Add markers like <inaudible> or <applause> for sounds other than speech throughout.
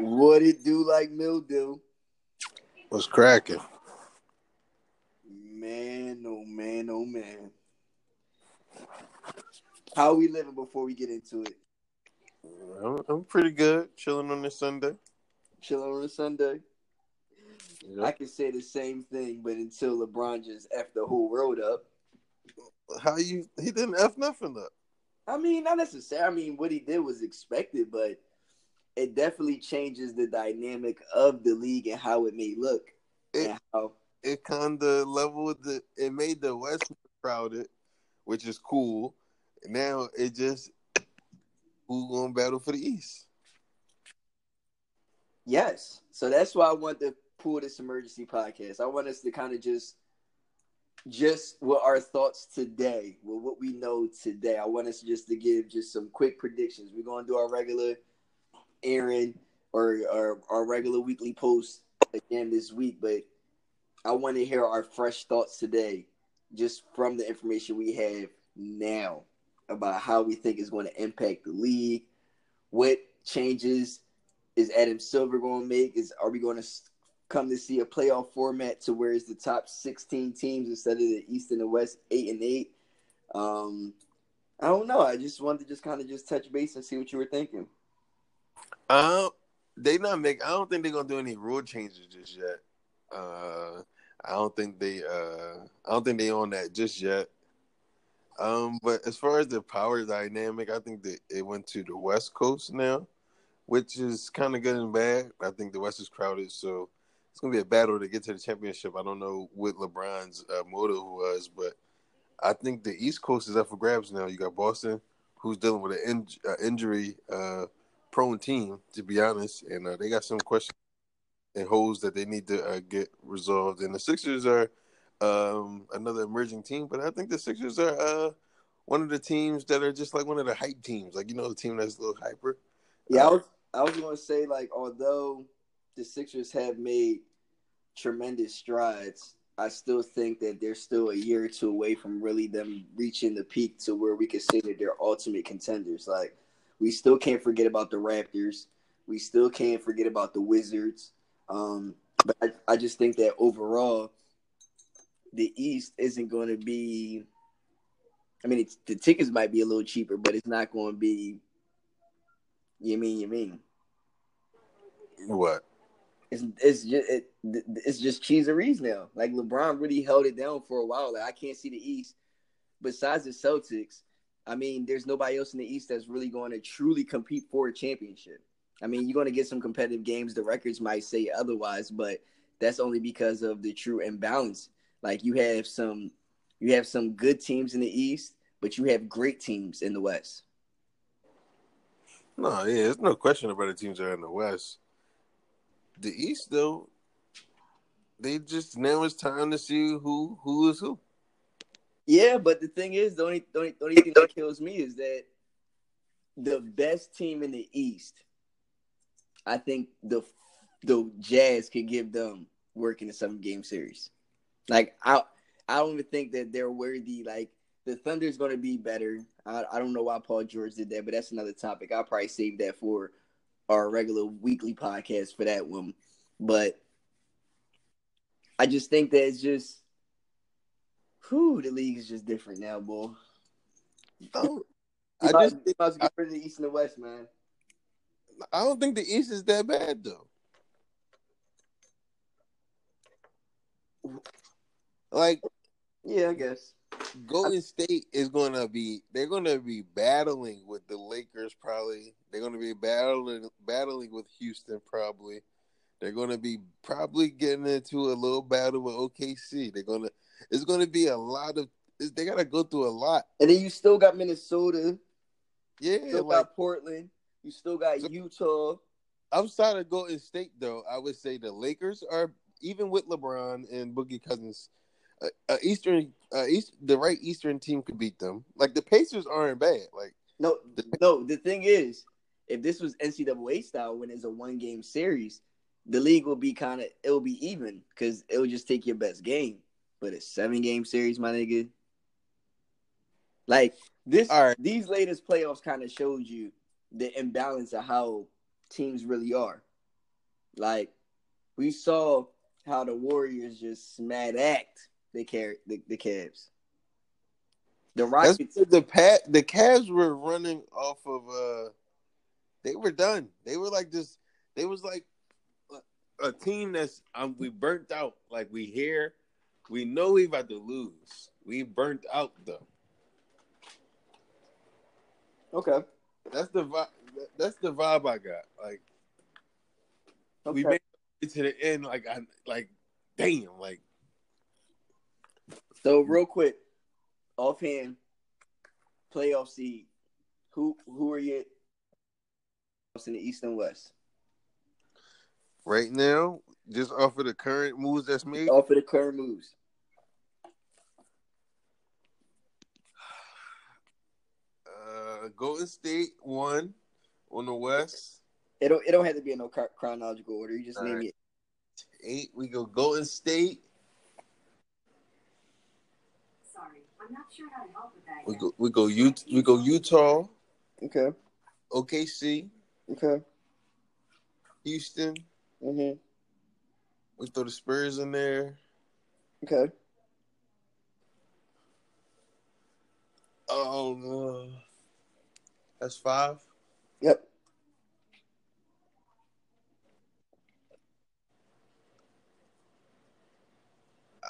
What it do like mildew? What's cracking? Man, oh man, oh man. How we living before we get into it? I'm, I'm pretty good. Chilling on this Sunday. Chilling on a Sunday. Yep. I can say the same thing, but until LeBron just f the whole world up. How you? He didn't f nothing up. I mean, not necessarily. I mean, what he did was expected, but it definitely changes the dynamic of the league and how it may look. It- how It kind of leveled the. It made the West crowded, which is cool. Now it just who gonna battle for the East? Yes. So that's why I want to pull this emergency podcast. I want us to kind of just just what our thoughts today, with what we know today. I want us just to give just some quick predictions. We're gonna do our regular Aaron or our, our regular weekly post again this week, but I want to hear our fresh thoughts today, just from the information we have now about how we think is going to impact the league, what changes is Adam Silver going to make? Is are we going to come to see a playoff format to where it's the top 16 teams instead of the East and the West eight and eight? Um, I don't know. I just wanted to just kind of just touch base and see what you were thinking. Um, they not make. I don't think they're gonna do any rule changes just yet. Uh, I don't think they. Uh, I don't think they on that just yet. Um, but as far as the power dynamic, I think that it went to the West Coast now, which is kind of good and bad. I think the West is crowded, so it's gonna be a battle to get to the championship. I don't know what LeBron's uh, motive was, but I think the East Coast is up for grabs now. You got Boston, who's dealing with an in, uh, injury uh, prone team, to be honest, and uh, they got some questions and holes that they need to uh, get resolved. And the Sixers are um, another emerging team, but I think the Sixers are uh, one of the teams that are just like one of the hype teams, like you know, the team that's a little hyper. Yeah, I was I was going to say like although the Sixers have made tremendous strides, I still think that they're still a year or two away from really them reaching the peak to where we could say that they're ultimate contenders. Like we still can't forget about the Raptors. We still can't forget about the Wizards. Um, but I, I just think that overall, the East isn't going to be. I mean, it's, the tickets might be a little cheaper, but it's not going to be. You mean you mean? What? It's it's just it, it's just cheeseries now. Like LeBron really held it down for a while. Like I can't see the East besides the Celtics. I mean, there's nobody else in the East that's really going to truly compete for a championship. I mean, you're going to get some competitive games. The records might say otherwise, but that's only because of the true imbalance. Like you have some, you have some good teams in the East, but you have great teams in the West. No, yeah, there's no question about the teams that are in the West. The East, though, they just now it's time to see who who is who. Yeah, but the thing is, the only the only, the only thing that kills me is that the best team in the East, I think the the Jazz could give them work in a seven game series. Like I I don't even think that they're worthy. Like the Thunder's going to be better. I, I don't know why Paul George did that, but that's another topic. I'll probably save that for our regular weekly podcast for that one. But I just think that it's just, whew, the league is just different now, boy. I <laughs> I just think about to get rid of the East and the West, man. I don't think the East is that bad though. Like Yeah, I guess. Golden State is going to be they're going to be battling with the Lakers probably. They're going to be battling battling with Houston probably. They're going to be probably getting into a little battle with OKC. They're going to it's going to be a lot of they got to go through a lot. And then you still got Minnesota, Yeah, still like got Portland, you still got So- Utah. outside of Golden State, though, I would say the Lakers are even with LeBron and Boogie Cousins. Uh, uh, Eastern, uh, East, the right Eastern team could beat them. Like the Pacers aren't bad. Like No, no. The thing is, if this was NCAA style, when it's a one game series, the league will be kind of it will be even because it will just take your best game. But a seven game series, my nigga. Like this, All right. these latest playoffs kind of showed you the imbalance of how teams really are. Like we saw how the Warriors just smacked act the car the, the Cavs. The Rockets. the pat the Cavs were running off of uh they were done. They were like just. they was like a, a team that's um we burnt out. Like we here, we know we about to lose. We burnt out though. Okay. That's the vibe that's the vibe I got. Like we made it to the end like I like damn like So real quick, offhand, playoff seed. Who who are you in the East and West? right now, just off of the current moves that's made, Off of the current moves. Uh Golden State one on the West. It don't it don't have to be in no chronological order. You just All name right. it. Eight, we go Golden State. Sorry, I'm not sure how to help with that. We go we go Ut- we go Utah, Okay. OKC, Okay. Houston. Mhm. We throw the Spurs in there. Okay. Oh, uh, that's five. Yep.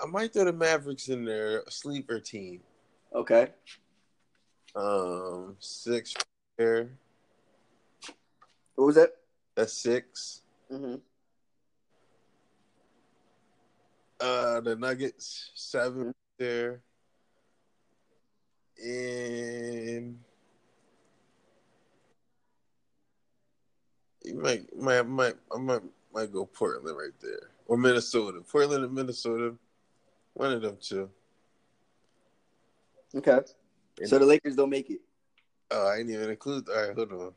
I might throw the Mavericks in there, sleeper team. Okay. Um, six there. What was that? That's six. Mhm. Uh, the Nuggets seven there, and you might, might, might, I might, might go Portland right there or Minnesota. Portland and Minnesota, one of them two. Okay. So the Lakers don't make it. Oh, I didn't even include. All right, hold on.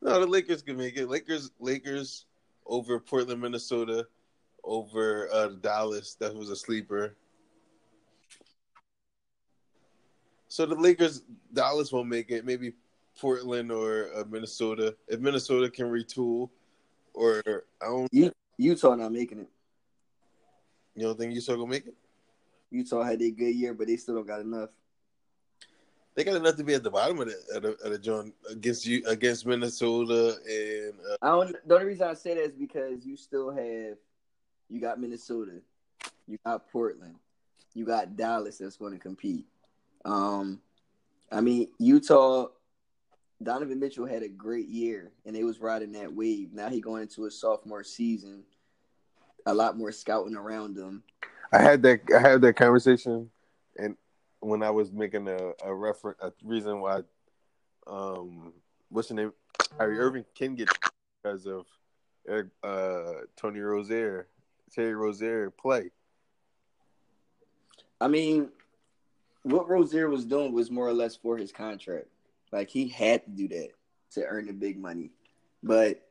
No, the Lakers can make it. Lakers, Lakers over Portland, Minnesota, over uh, Dallas. That was a sleeper. So the Lakers, Dallas won't make it. Maybe Portland or uh, Minnesota. If Minnesota can retool, or I don't. U- Utah not making it. You don't think Utah gonna make it? Utah had a good year, but they still don't got enough. They got enough to be at the bottom of the of the, of the joint against you against Minnesota and uh, I don't. The only reason I say that is because you still have, you got Minnesota, you got Portland, you got Dallas that's going to compete. Um, I mean Utah. Donovan Mitchell had a great year, and they was riding that wave. Now he going into his sophomore season, a lot more scouting around him. I had that I had that conversation, and when I was making a a reference, a reason why, um, what's the name? Kyrie Irving can get because of Eric, uh, Tony Rozier, Terry Rozier play. I mean, what Rozier was doing was more or less for his contract. Like he had to do that to earn the big money. But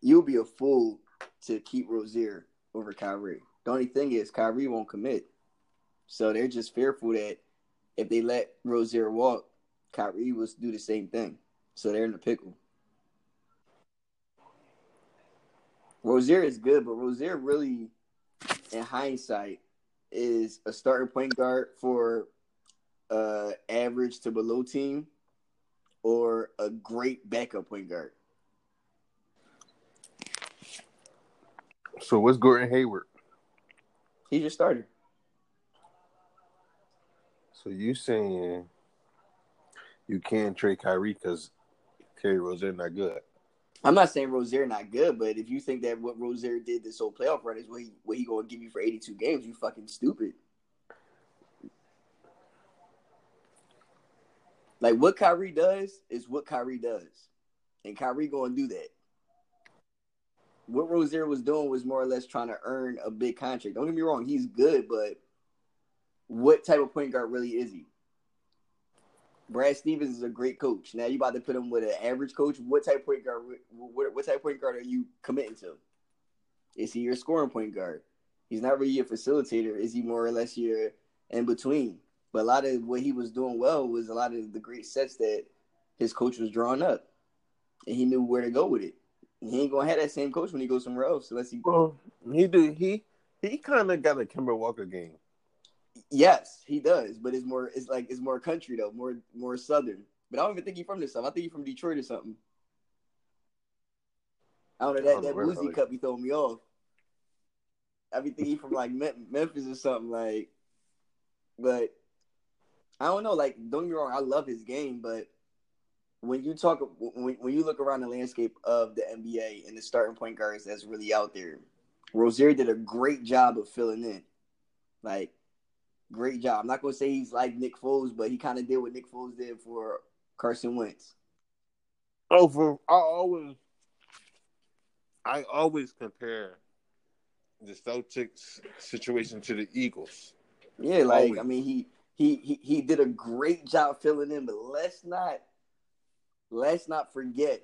you'll be a fool to keep Rozier over Kyrie. The only thing is Kyrie won't commit. So they're just fearful that if they let Rozier walk, Kyrie will do the same thing. So they're in the pickle. Rozier is good, but Rozier really, in hindsight, is a starting point guard for uh average to below team or a great backup point guard. So what's Gordon Hayward? He just started. So you saying you can't trade Kyrie because Terry Rozier not good? I'm not saying Rozier not good, but if you think that what Rozier did this whole playoff run is what he what he gonna give you for 82 games, you fucking stupid. Like what Kyrie does is what Kyrie does, and Kyrie gonna do that. What Rozier was doing was more or less trying to earn a big contract. Don't get me wrong, he's good, but what type of point guard really is he? Brad Stevens is a great coach. Now you about to put him with an average coach. What type of point guard? What, what type of point guard are you committing to? Is he your scoring point guard? He's not really a facilitator. Is he more or less your in between? But a lot of what he was doing well was a lot of the great sets that his coach was drawing up. and he knew where to go with it. He ain't gonna have that same coach when he goes somewhere else unless he. Well, he do he he kind of got a Kemba Walker game. Yes, he does, but it's more. It's like it's more country though, more more southern. But I don't even think he's from this stuff. I think he's from Detroit or something. I don't know that oh, that Where- Boozy cup be throwing me off. I be thinking he from like Memphis or something like. But I don't know. Like, don't get me wrong, I love his game, but when you talk, when when you look around the landscape of the NBA and the starting point guards that's really out there, Rozier did a great job of filling in. Like, great job. I'm not gonna say he's like Nick Foles, but he kind of did what Nick Foles did for Carson Wentz. Oh, for I always, I always compare the Celtics situation to the Eagles. Yeah, like Always. I mean, he he he he did a great job filling in, but let's not let's not forget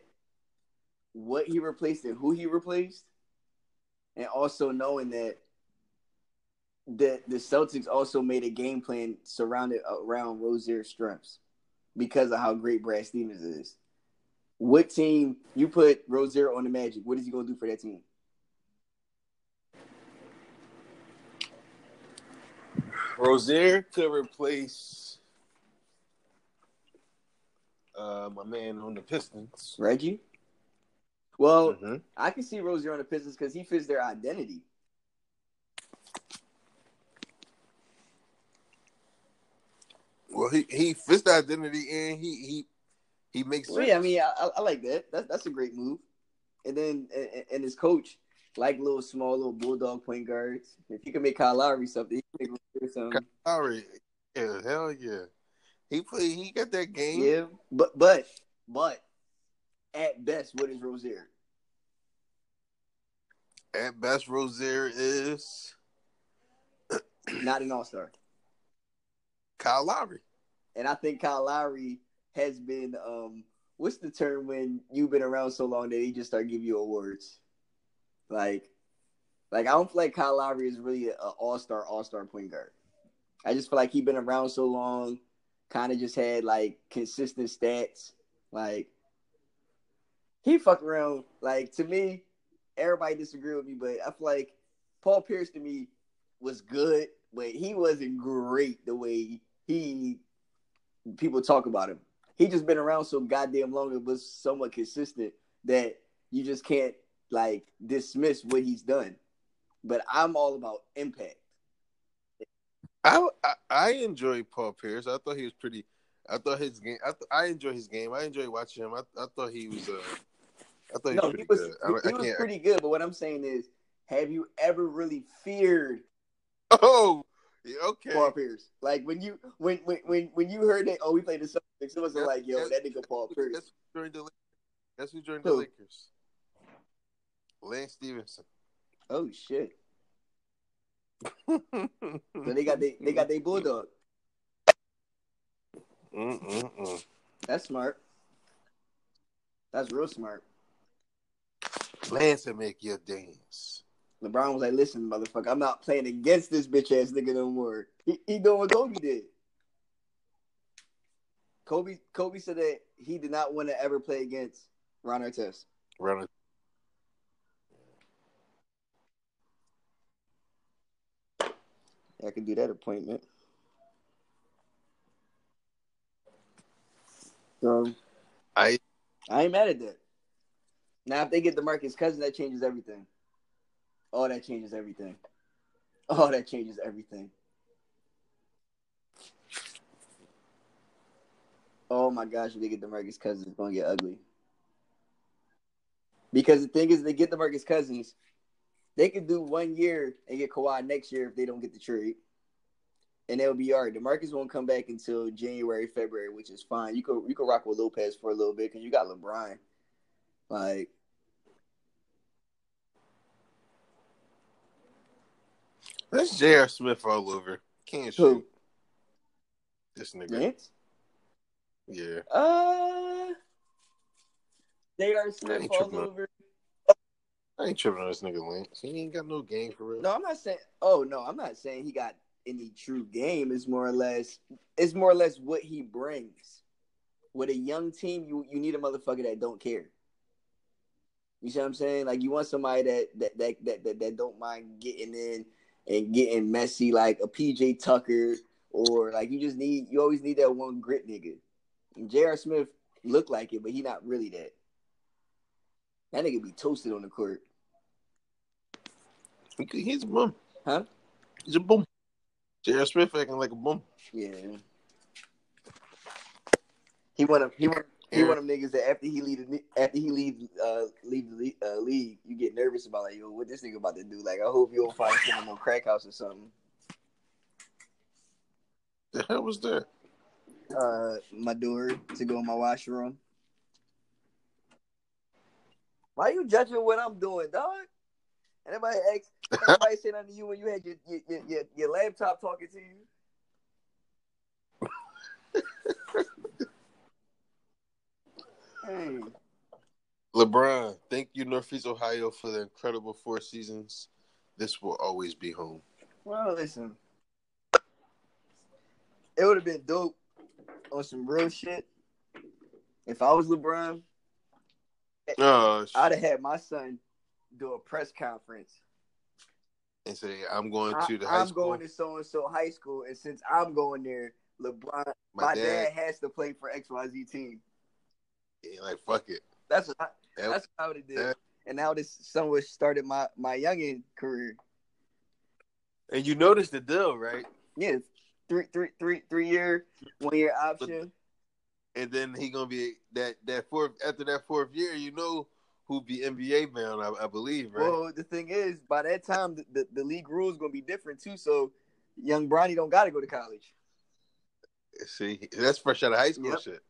what he replaced and who he replaced, and also knowing that that the Celtics also made a game plan surrounded around Rozier's strengths because of how great Brad Stevens is. What team you put Rozier on the Magic? What is he gonna do for that team? Rozier could replace uh, my man on the Pistons. Reggie? Well, Mhm. I can see Rozier on the Pistons because he fits their identity. Well, he he fits the identity and he he he makes. Well, yeah, I mean, I, I- I like that. That's that's a great move. And then and, and his coach like little small little bulldog point guards. If he can make Kyle Lowry something, he can make something. Lowry, yeah, hell yeah. He play. He got that game. Yeah, but but but at best, what is Rozier? At best, Rozier is Not an all star. Kyle Lowry. And I think Kyle Lowry has been um what's the term when you've been around so long that he just start giving you awards? Like like I don't feel like Kyle Lowry is really an all star, all star point guard. I just feel like he's been around so long, kind of just had like consistent stats. Like he fuck around. Like to me, everybody disagree with me, but I feel like Paul Pierce to me was good, but he wasn't great the way he people talk about him. He just been around so goddamn long and was somewhat consistent that you just can't like dismiss what he's done. But I'm all about impact. I, I I enjoy Paul Pierce. I thought he was pretty. I thought his game. I, th- I enjoy his game. I enjoy watching him. I, I thought he was. Uh, I thought he was pretty he was good. He, he was pretty good. But what I'm saying is, have you ever really feared Oh, yeah, okay. Paul Pierce? Like when you when when when, when you heard that, oh, we played the Celtics, it wasn't That's- like, yo, that nigga Paul Pierce. That's who joined the. Lakers. That's who joined the? Lakers. Lance Stephenson. Oh shit! <laughs> So they got they they got their bulldog. Mm-mm-mm. That's smart. That's real smart. Lance will make your dance. LeBron was like, "Listen, motherfucker, I'm not playing against this bitch ass nigga no more." He, he doing what Kobe did. Kobe Kobe said that he did not want to ever play against Ron Artest. Running. I can do that appointment. So I I ain't mad at that. Now, if they get DeMarcus Cousins, that changes everything. Oh, that changes everything. Oh, that changes everything. Oh my gosh, if they get DeMarcus Cousins, it's gonna get ugly. Because the thing is, they get DeMarcus Cousins, they could do one year and get Kawhi next year if they don't get the trade. And they'll be all right. DeMarcus won't come back until January, February, which is fine. You could you could rock with Lopez for a little bit because you got LeBron. Like that's J.R. Smith all over. Can't Who? shoot. This nigga. Lance? Yeah. Uh J.R. Smith all over. I ain't tripping on this nigga Lance. He ain't got no game for real. No, I'm not saying oh no, I'm not saying he got any true game. It's more or less it's more or less what he brings. With a young team, you you need a motherfucker that don't care. You see what I'm saying? Like you want somebody that that that that that, that don't mind getting in and getting messy, like a PJ Tucker, or like you just need you always need that one grit nigga. And J.R. Smith looked like it, but he not really that. That nigga be toasted on the court, He's a bum. huh? He's a bum. J.R. Smith acting like a bum. Yeah. He want him. He want. He of them niggas that after he leave the after he leave uh leave the uh, league, you get nervous about like yo, what this nigga about to do? Like I hope you don't find him no crack house or something. The hell was that? Uh, my door to go in my washroom. Why you judging what I'm doing, dog? Anybody ask? Anybody say nothing to you when you had your your, your, your, your laptop talking to you? hey. LeBron, thank you, Northeast Ohio, for the incredible four seasons. This will always be home. Well, listen. It would have been dope on some real shit. If I was LeBron, Oh, I'd have had my son do a press conference. And say I'm going I, to the high am school. going to so and so high school, and since I'm going there, LeBron, my, My dad, dad, has to play for XYZ team. yeah, like fuck it. That's what I, That- that's how it did. that- And now this son was started my my youngin career. and you noticed the deal, right? Yeah, three three three three year, one year option. And then he gonna be that that fourth after that fourth year. You know who be NBA bound, I, I believe, right? Well, the thing is, by that time, the, the, the league rules gonna be different too. So, young Bronny don't got to go to college. See, that's fresh out of high school Yep. shit.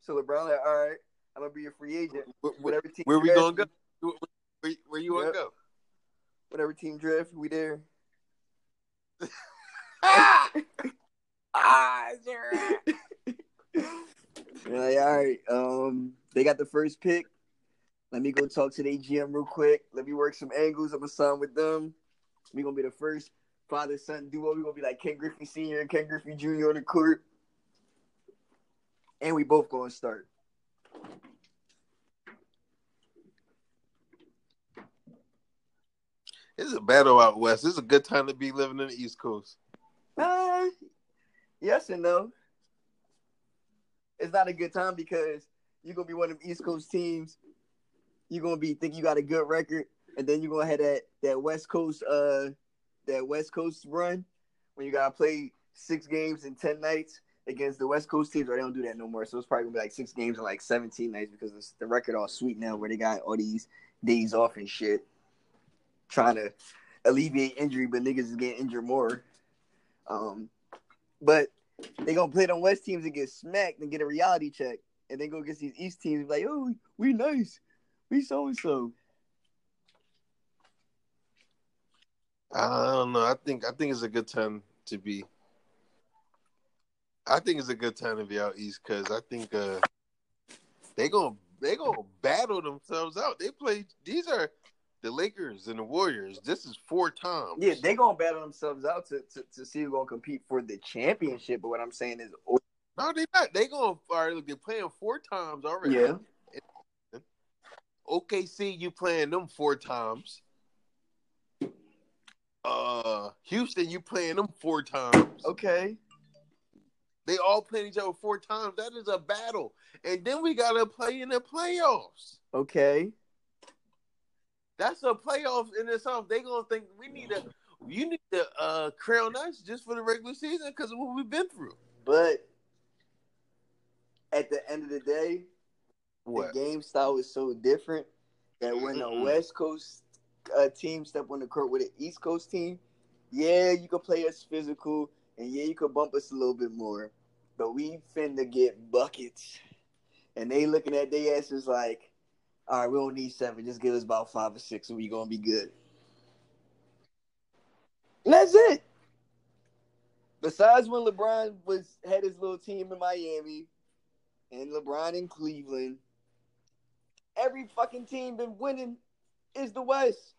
So LeBron like, all right, I'm gonna be a free agent. Where, team where we gonna go? Where, where, you wanna Yep. go? Whatever team draft, we there. ah, <laughs> ah, sir. <laughs> Like, all right, um, they got the first pick. Let me go talk to the GM real quick. Let me work some angles. I'm gonna sign with them. We gonna be the first father son duo. We gonna be like Ken Griffey Senior and Ken Griffey Junior on the court, and we both gonna start. It's a battle out west. It's a good time to be living in the East Coast. Uh, yes and no. It's not a good time because you're gonna be one of them East Coast teams. You're gonna be think you got a good record, and then you're gonna have that that West Coast uh that West Coast run when you gotta play six games in ten nights against the West Coast teams. Or they don't do that no more. So it's probably gonna be like six games in like 17 nights because the record all sweet now where they got all these days off and shit, trying to alleviate injury, but niggas is getting injured more. Um, but they gonna play them West teams and get smacked and get a reality check, and then go against these East teams like, oh, we nice, we so and so. I don't know. I think I think it's a good time to be. I think it's a good time to be out east because I think uh, they gonna they gonna battle themselves out. They play. These are the Lakers and the Warriors. This is four times. Yeah, they gonna battle themselves out to, to, to see who gonna compete for the championship. But what I'm saying is, no, they not. They gonna. Look, they're playing four times already. yeah, OKC, you playing them four times. Uh, Houston, you playing them four times. okay, They all playing each other four times. That is a battle. And then we gotta play in the playoffs. okay, That's a playoff in itself. They gonna think we need to. You need to uh, crown us just for the regular season because of what we've been through. but at the end of the day, What? the game style is so different that when the Mm-mm. West Coast uh, team step on the court with an East Coast team, yeah, you could play us physical and yeah, you could bump us a little bit more, but we finna get buckets. And they looking at their asses like, all right, we don't need seven, just give us about five or six, and we gonna be good. And that's it. Besides when LeBron was had his little team in Miami, and LeBron in Cleveland, every fucking team been winning is the West.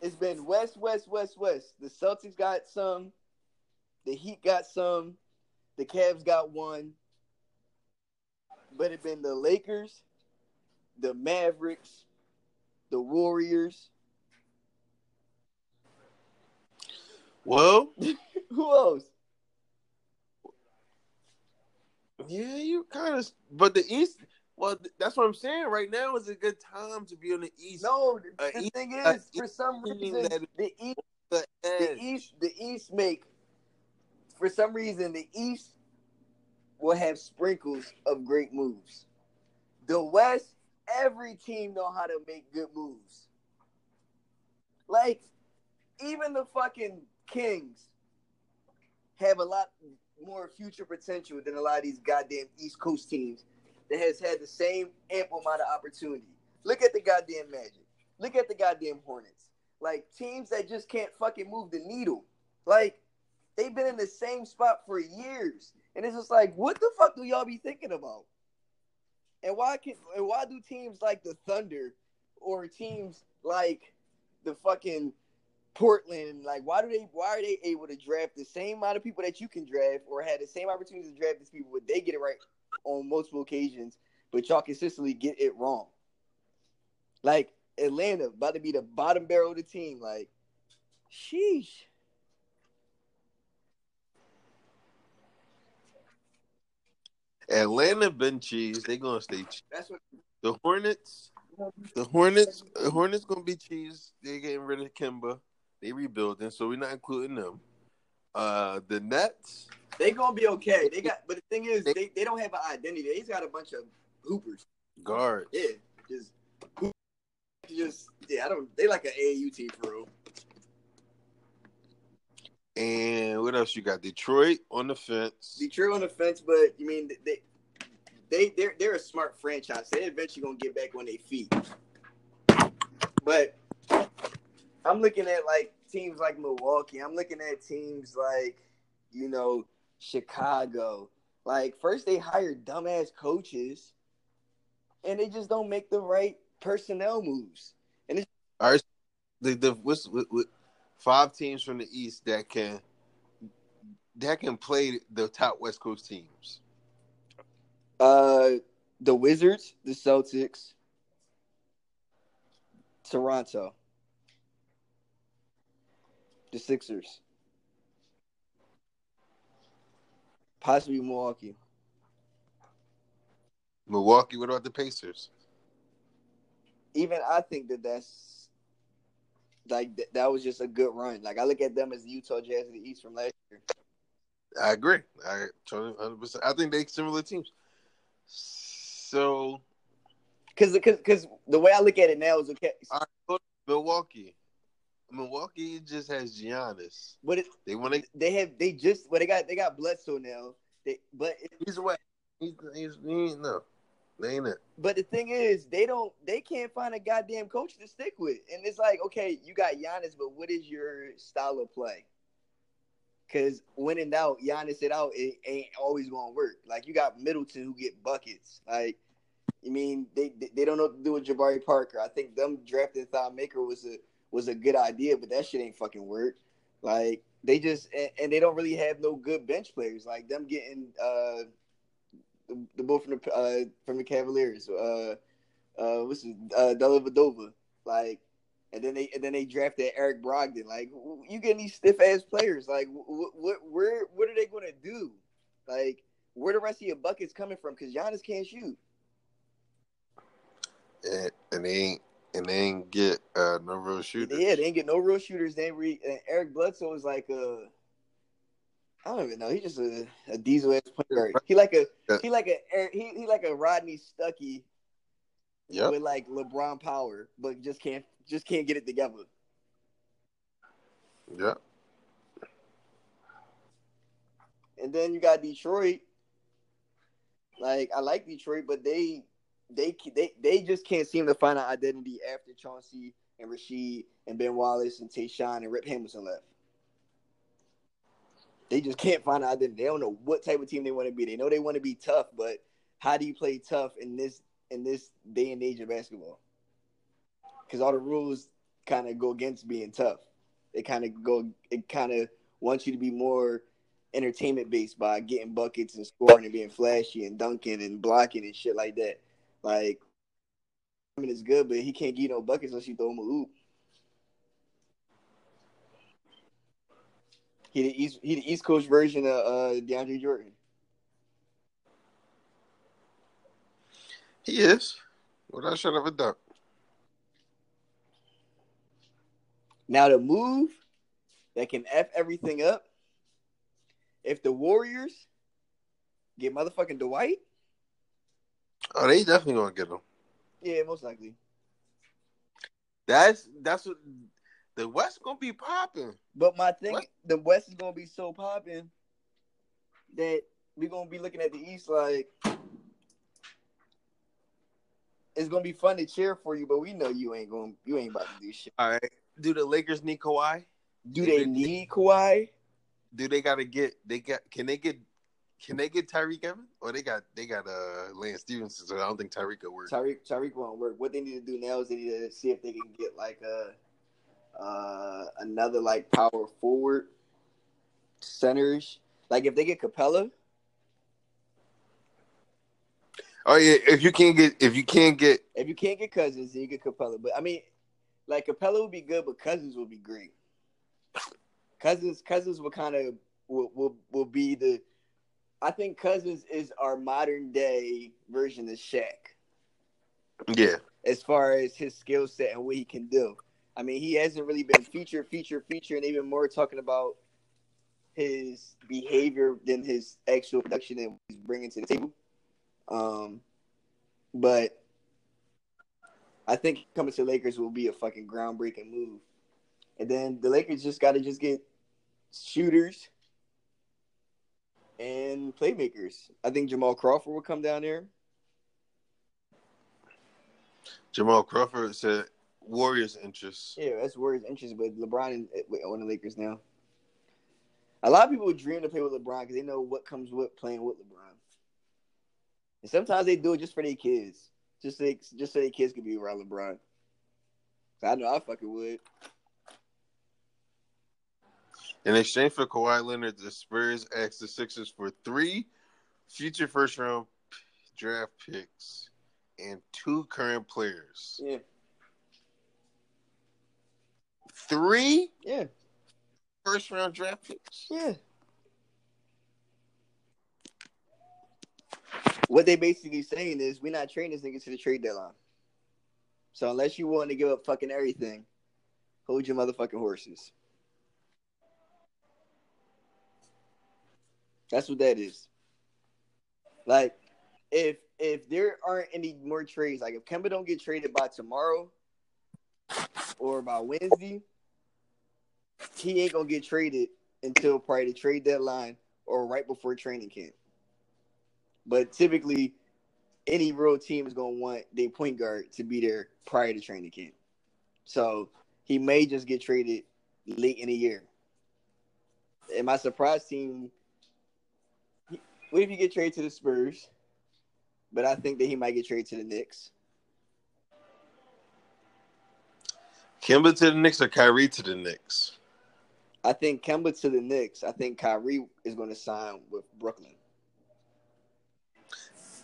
It's been West, West, West, West. The Celtics got some, the Heat got some, the Cavs got one, but it been the Lakers, the Mavericks, the Warriors. Well, <laughs> Who else? yeah, you kind of, but the East. Well, that's what I'm saying. Right now is a good time to be on the East. No, the, Uh, the East- thing uh, is, for some reason, the East, the the. East, the East make. For some reason, the East will have sprinkles of great moves. The West, every team know how to make good moves. Like, even the fucking Kings have a lot more future potential than a lot of these goddamn East Coast teams that has had the same ample amount of opportunity. Look at the goddamn Magic. Look at the goddamn Hornets. Like teams that just can't fucking move the needle. Like they've been in the same spot for years, and it's just like, what the fuck do y'all be thinking about? And why can and why do teams like the Thunder or teams like the fucking Portland, like why do they why are they able to draft the same amount of people that you can draft or had the same opportunity to draft these people, but they get it right on multiple occasions, but y'all consistently get it wrong. Like Atlanta about to be the bottom barrel of the team. Like, sheesh. Atlanta been cheese. They gonna stay cheese. That's what The Hornets, the Hornets, the Hornets gonna be cheese. They getting rid of Kemba. They rebuilding, so we're not including them. Uh, the Nets, they gonna be okay. They got, but the thing is, they, they don't have an identity. They just got a bunch of hoopers. guards. Yeah, just just yeah. I don't. They like an AAU team for real. And what else you got? Detroit on the fence. Detroit on the fence, but you mean they they they're they're a smart franchise. They eventually gonna get back on their feet. But I'm looking at like teams like Milwaukee. I'm looking at teams like you know Chicago. Like first they hire dumbass coaches, and they just don't make the right personnel moves. And it's all right, the the what's what, what, five teams from the East that can that can play the top West Coast teams. Uh, the Wizards, the Celtics, Toronto, the Sixers, possibly Milwaukee. Milwaukee. What about the Pacers? Even I think that that's like th- that was just a good run. Like I look at them as the Utah Jazz of the East from last year. I agree. I totally 100%. I think they similar teams. So Because because the way I look at it now is okay, right, Milwaukee. Milwaukee just has Giannis. but it, They want to. they have they just well they got they got Bledsoe now. They but it, He's away. He's, he's he ain't no. They ain't it. But the thing is, they don't they can't find a goddamn coach to stick with. And it's like, okay, you got Giannis, but what is your style of play? Cause when in doubt, Giannis it out, it ain't always gonna work. Like you got Middleton who get buckets. Like you mean they they don't know what to do with Jabari Parker. I think them drafting Thon Maker was a was a good idea, but that shit ain't fucking work. Like they just and, and they don't really have no good bench players. Like them getting uh the, the boy from the uh from the Cavaliers, uh uh what's his uh Dellavedova, like and then they and then they drafted Eric Brogdon. Like you getting these stiff ass players. Like what what where what are they gonna do? Like where the rest of your buckets coming from? Because Giannis can't shoot. And they ain't and they ain't get uh, no real shooters. Yeah, they ain't get no real shooters. They ain't re- and Eric Bledsoe is like a I don't even know. He's just a, a diesel ass player. He like a he like a he, he like a Rodney Stuckey Yep. with like LeBron power, but just can't just can't get it together. Yeah. And then you got Detroit. Like I like Detroit, but they they they they just can't seem to find an identity after Chauncey and Rasheed and Ben Wallace and Tayshaun and Rip Hamilton left. They just can't find an identity. They don't know what type of team they want to be. They know they want to be tough, but how do you play tough in this in this day and age of basketball? Because all the rules kind of go against being tough. It kind of go. It kind of wants you to be more entertainment based by getting buckets and scoring and being flashy and dunking and blocking and shit like that. Like I mean, it's good, but he can't get no buckets unless you throw him a oop. He the East he the East Coast version of uh, DeAndre Jordan. He is. Without shut up a doubt. Now the move that can f everything up. If the Warriors get motherfucking Dwight, Oh, they definitely gonna get him. yeah, most likely. That's that's what the West gonna be popping. But my thing, What? the West is gonna be so popping that we're gonna be looking at the East like it's gonna be fun to cheer for you, but we know you ain't gonna, you ain't about to do shit. All right. Do the Lakers need Kawhi? Do they need Kawhi? Do they gotta get they got can they get can they get Tyreke Evans? Or they got they got uh Lance Stephenson, so I don't think Tyreke will work. Tyreke Tyreke won't work. What they need to do now is they need to see if they can get like a uh another like power forward centers. Like if they get Capela, Oh yeah, if you can't get if you can't get if you can't get Cousins, then you get Capela. But I mean, like Capela would be good, but Cousins would be great. Cousins Cousins will kind of will, will will be the. I think Cousins is our modern day version of Shaq. yeah. as far as his skill set and what he can do. I mean, he hasn't really been feature, feature, feature, and even more talking about his behavior than his actual production and what he's bringing to the table. Um, but I think coming to Lakers will be a fucking groundbreaking move. And then the Lakers just got to just get shooters and playmakers. I think Jamal Crawford will come down there. Jamal Crawford said Warriors interest. Yeah, that's Warriors interest. But LeBron eh, is on the Lakers now. A lot of people dream to play with LeBron because they know what comes with playing with LeBron. And sometimes they do it just for their kids, just so they, just so their kids can be around LeBron. So I know I fucking would. In exchange for Kawhi Leonard, the Spurs asked the Sixers for three future first round draft picks and two current players. Yeah, Three yeah, first round draft picks. yeah. What they basically saying is we're not trading this nigga to the trade deadline. So unless you want to give up fucking everything, hold your motherfucking horses. That's what that is. Like, if if there aren't any more trades, like if Kemba don't get traded by tomorrow or by Wednesday, he ain't gonna get traded until probably the trade deadline or right before training camp. But typically, any real team is gonna want their point guard to be there prior to training camp. So he may just get traded late in the year. And my surprise team, what if you get traded to the Spurs? But I think that he might get traded to the Knicks. Kemba to the Knicks or Kyrie to the Knicks? I think Kemba to the Knicks. I think Kyrie is going to sign with Brooklyn.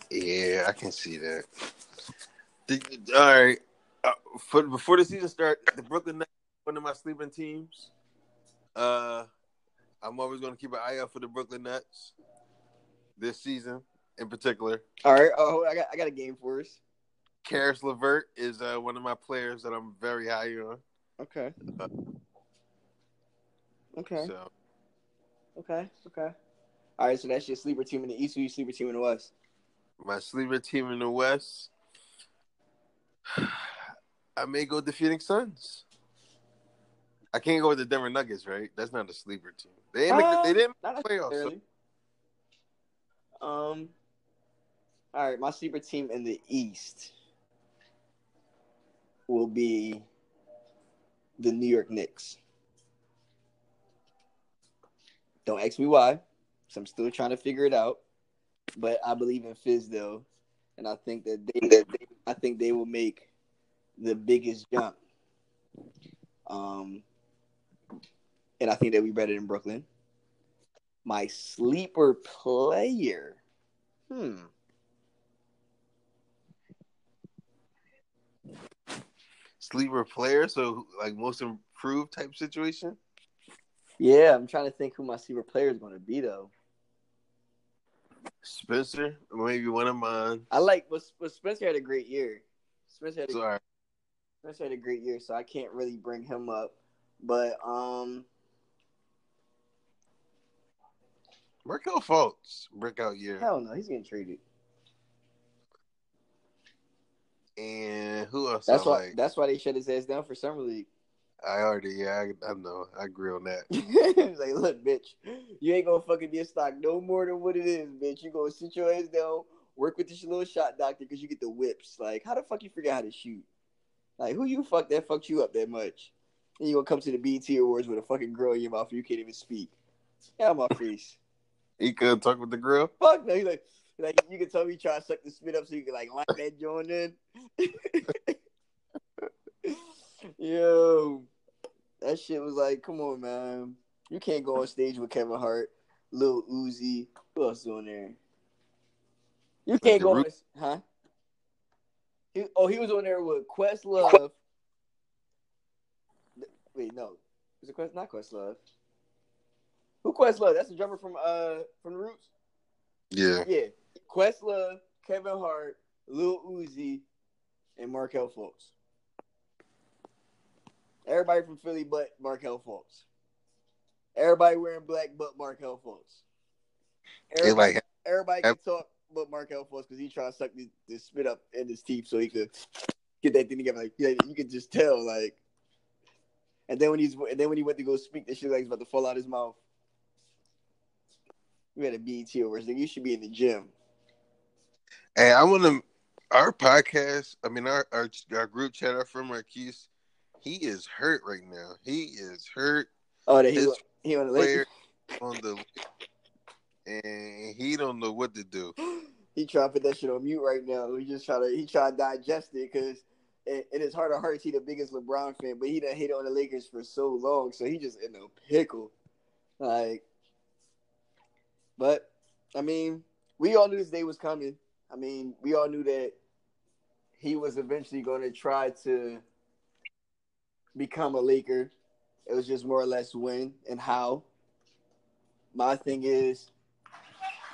Yeah, I can see that. All right. Uh, for before the season starts, the Brooklyn Nets one of my sleeping teams. Uh, I'm always going to keep an eye out for the Brooklyn Nets this season in particular. All right. Oh, I got I got a game for us. Caris LeVert is uh, one of my players that I'm very high on. Okay. Okay. So Okay. Okay. All right. So that's your sleeper team in the East. Or your sleeper team in the West. my sleeper team in the West, <sighs> I may go with the Phoenix Suns. I can't go with the Denver Nuggets, right? That's not a sleeper team. They didn't make the, they didn't Not playoffs. So. Um. All right. My sleeper team in the East will be the New York Knicks. Don't ask me why. So I'm still trying to figure it out. But I believe in Fizdale, and I think that they, that they I think they will make the biggest jump. Um, and I think that we better than Brooklyn. My sleeper player. Hmm. sleeper player, so like most improved type situation. Yeah, I'm trying to think who my sleeper player is going to be though. Spencer, maybe one of mine. I like, but, but Spencer had a great year. Spencer had a, Sorry. Spencer had a great year, so I can't really bring him up. But um, Markelle Fultz, breakout year. hell no, he's getting traded. And who else? That's I why. like? That's why they shut his ass down for summer league. I already, yeah, I, I know. I agree on that. <laughs> Like, look, bitch, you ain't gonna fucking be a stock no more than what it is, bitch. You gonna sit your ass down, work with this little shot doctor because you get the whips. Like, how the fuck you forget how to shoot? Like, who you fuck that fucked you up that much? And you gonna come to the BT Awards with a fucking girl in your mouth and you can't even speak. Get out my face. He couldn't talk with the grill. <laughs> Fuck no. He's like, like you can tell me try to suck the spit up so you can like line that joint in. <laughs> Yo, that shit was like, come on, man. You can't go on stage with Kevin Hart, Lil Uzi. Who else is on there? You can't go on, huh? He, oh, he was on there with Questlove. Wait, no, is it Quest? Not Questlove. Who Questlove? That's the drummer from uh from the Roots. Yeah. Yeah, Questlove, Kevin Hart, Lil Uzi, and Markelle Fultz. Everybody from Philly but Markelle Fultz. Everybody wearing black but Markelle Fultz. Everybody, like everybody can talk but Markelle Fultz because he trying to suck the, the spit up in his teeth so he could get that thing together. Like yeah, you could just tell like. And then when he's and then when he went to go speak, the shit like he's about to fall out his mouth. You had a BET over. Like, you should be in the gym. Hey, I want to. Our podcast, I mean, our, our our group chat, our friend Marquise, he is hurt right now. He is hurt Oh, that he he on the Lakers. on the, <laughs> and he don't know what to do. <gasps> He trying to put that shit on mute right now. He just try to he try to digest it because in, in his heart of hearts he the biggest LeBron fan, but he done hate on the Lakers for so long, so he just in a pickle. Like, but I mean, we all knew this day was coming. I mean, we all knew that he was eventually going to try to become a Laker. It was just more or less when and how. My thing is,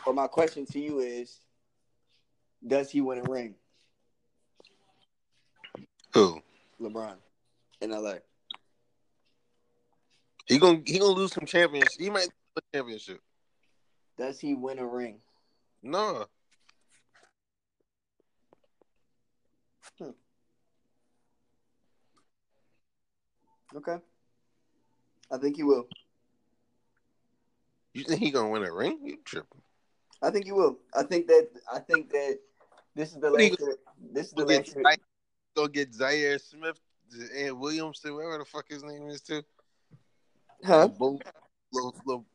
or my question to you is, does he win a ring, Who? LeBron, in LA? He gonna he gonna lose some championship. He might lose a championship. Does he win a ring? No, hmm. Okay. I think he will. you think he gonna win a ring? You tripping? I think he will. I think that I think that this is the What do you- last. This is the last go get Zhaire Smith and Williamson, whatever the fuck his name is, too. Huh? Little, little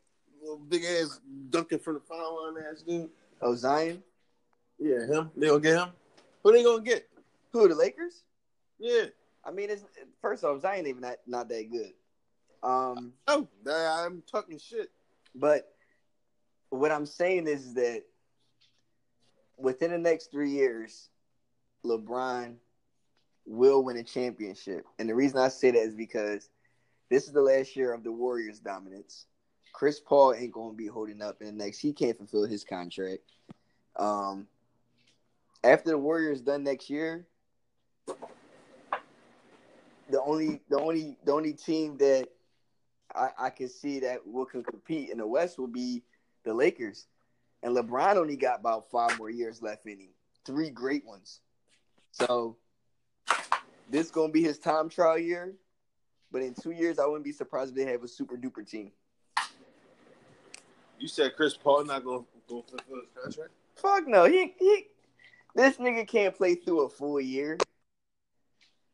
big ass dunking from the foul line ass dude. Oh, Zion. Yeah, him. They gonna get him. Who they gonna get? Who the Lakers? Yeah. I mean, it's first off, Zion even not not that good. Um, Oh, I'm talking shit. but what I'm saying is that within the next three years, LeBron will win a championship. And the reason I say that is because this is the last year of the Warriors' dominance. Chris Paul ain't to be holding up in the next. He can't fulfill his contract. Um, after the Warriors done next year, the only the only the only team that I, I can see that will can compete in the West will be the Lakers. And LeBron only got about five more years left in him. Three great ones. So this gonna be his time trial year. But in two years, I wouldn't be surprised if they have a super duper team. You said Chris Paul not gonna go fulfill his contract? Fuck no. He he this nigga can't play through a full year.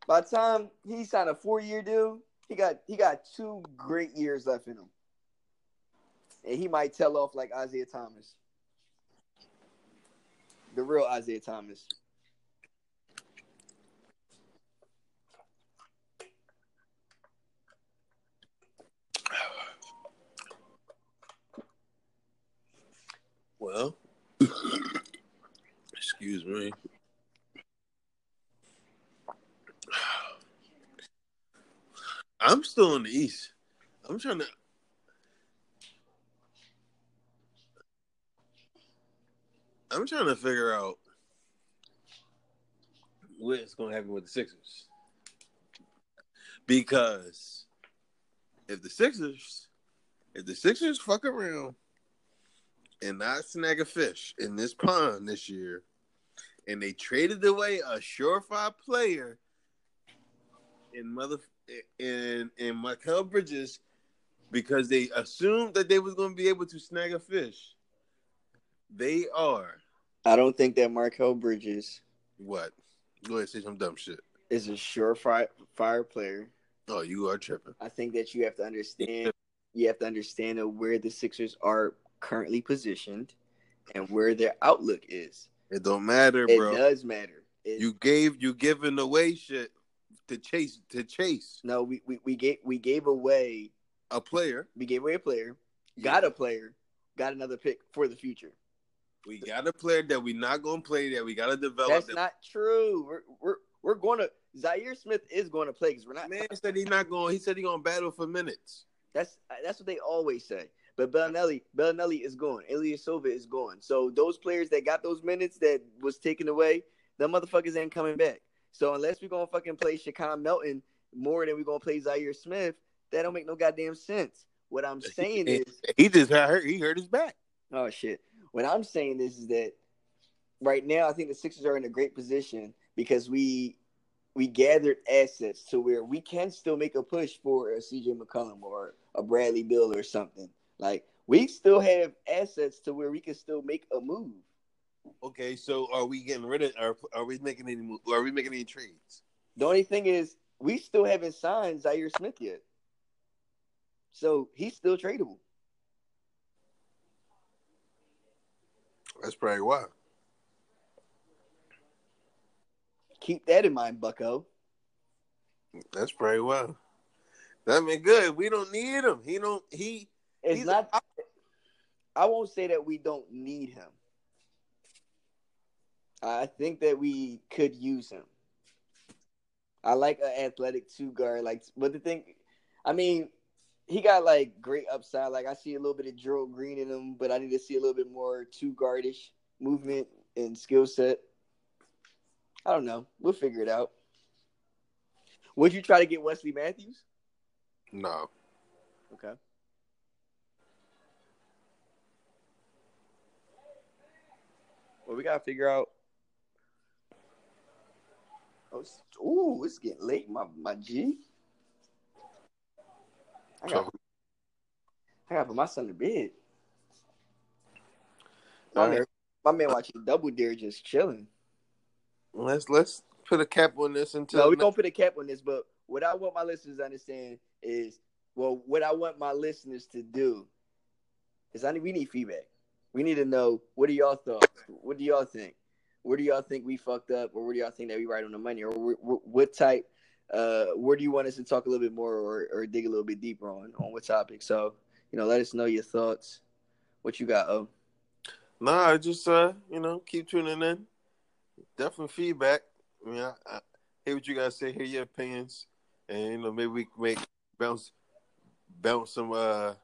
By the time he signed a four year deal, he got he got two great years left in him. And he might tell off like Isaiah Thomas. The real Isaiah Thomas. Well, excuse me. I'm still in the East. I'm trying to. I'm trying to figure out what's going to happen with the Sixers. Because if the Sixers, if the Sixers fuck around and not snag a fish in this pond this year, and they traded away a surefire player in mother in in Mikal Bridges because they assumed that they was going to be able to snag a fish. They are I don't think that Markel Bridges what? Go ahead, say some dumb shit. is a surefire fire player. Oh, you are tripping. I think that you have to understand. You have to understand where the Sixers are currently positioned and where their outlook is. It don't matter, It bro. does matter. It- You gave you giving away shit to chase to chase no, we, we we gave we gave away a player. we gave away a player, got a player, got another pick for the future. We got a player that we not gonna play that we gotta develop. That's that not true. We're we're we're going to Zhaire Smith is going to play because we're not. man said he's not going. He said he gonna battle for minutes. That's that's what they always say. But Belinelli, Belinelli is gone. Ilyasova is gone. So those players that got those minutes that was taken away, the motherfuckers ain't coming back. So unless we're gonna fucking play Shake Milton more than we're gonna play Zhaire Smith, that don't make no goddamn sense. What I'm saying is, He just hurt. He hurt his back. oh shit. What I'm saying is, is that right now I think the Sixers are in a great position because we we gathered assets to where we can still make a push for a CJ McCollum or a Bradley Beal or something. Like we still have assets to where we can still make a move. Okay, so are we getting rid of? Are, are we making any? mo- Are we making any trades? The only thing is we still haven't signed Zhaire Smith yet. So he's still tradable. That's probably why. Keep that in mind, Bucko. That's probably why. That mean good. We don't need him. He don't. He. It's he's not I won't say that we don't need him. I think that we could use him. I like an athletic two guard, like, but the thing, I mean, he got like great upside. Like I see a little bit of Gerald Green in him, but I need to see a little bit more two guardish movement and skill set. I don't know. We'll figure it out. Would you try to get Wesley Matthews? no. Okay. Well, we gotta figure out. Oh, it's, ooh, it's getting late, my my G. I got, So, I got to put my son to bed. all My, man, my man watching Double Dare just chilling. Let's let's put a cap on this until. No, we're gonna put a cap on this, but what I want my listeners to understand is, well, what I want my listeners to do is, I need we need feedback. We need to know what do y'all thoughts? What do y'all think? Where do y'all think we fucked up, or where do y'all think that we right on the money, or wh- wh- what type? Uh, where do you want us to talk a little bit more, or, or dig a little bit deeper on on what topic? So, you know, let us know your thoughts. What you got? Oh, Nah, just uh, you know, keep tuning in. Definitely feedback. I mean, I, I hear what you guys say, hear your opinions, and you know, maybe we make bounce bounce some uh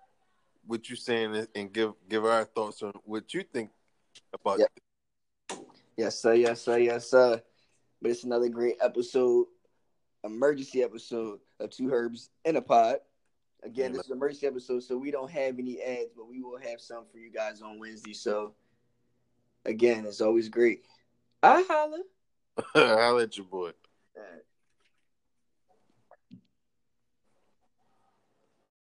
what you're saying and- give give our thoughts on what you think about Yep. yes, sir. Yes, sir. Yes, sir. But it's another great episode, emergency episode of Two Herbs in a Pod. Again, this is an emergency episode, so we don't have any ads, but we will have some for you guys on Wednesday. So, again, it's always great. I holla. <laughs> I'll let your boy.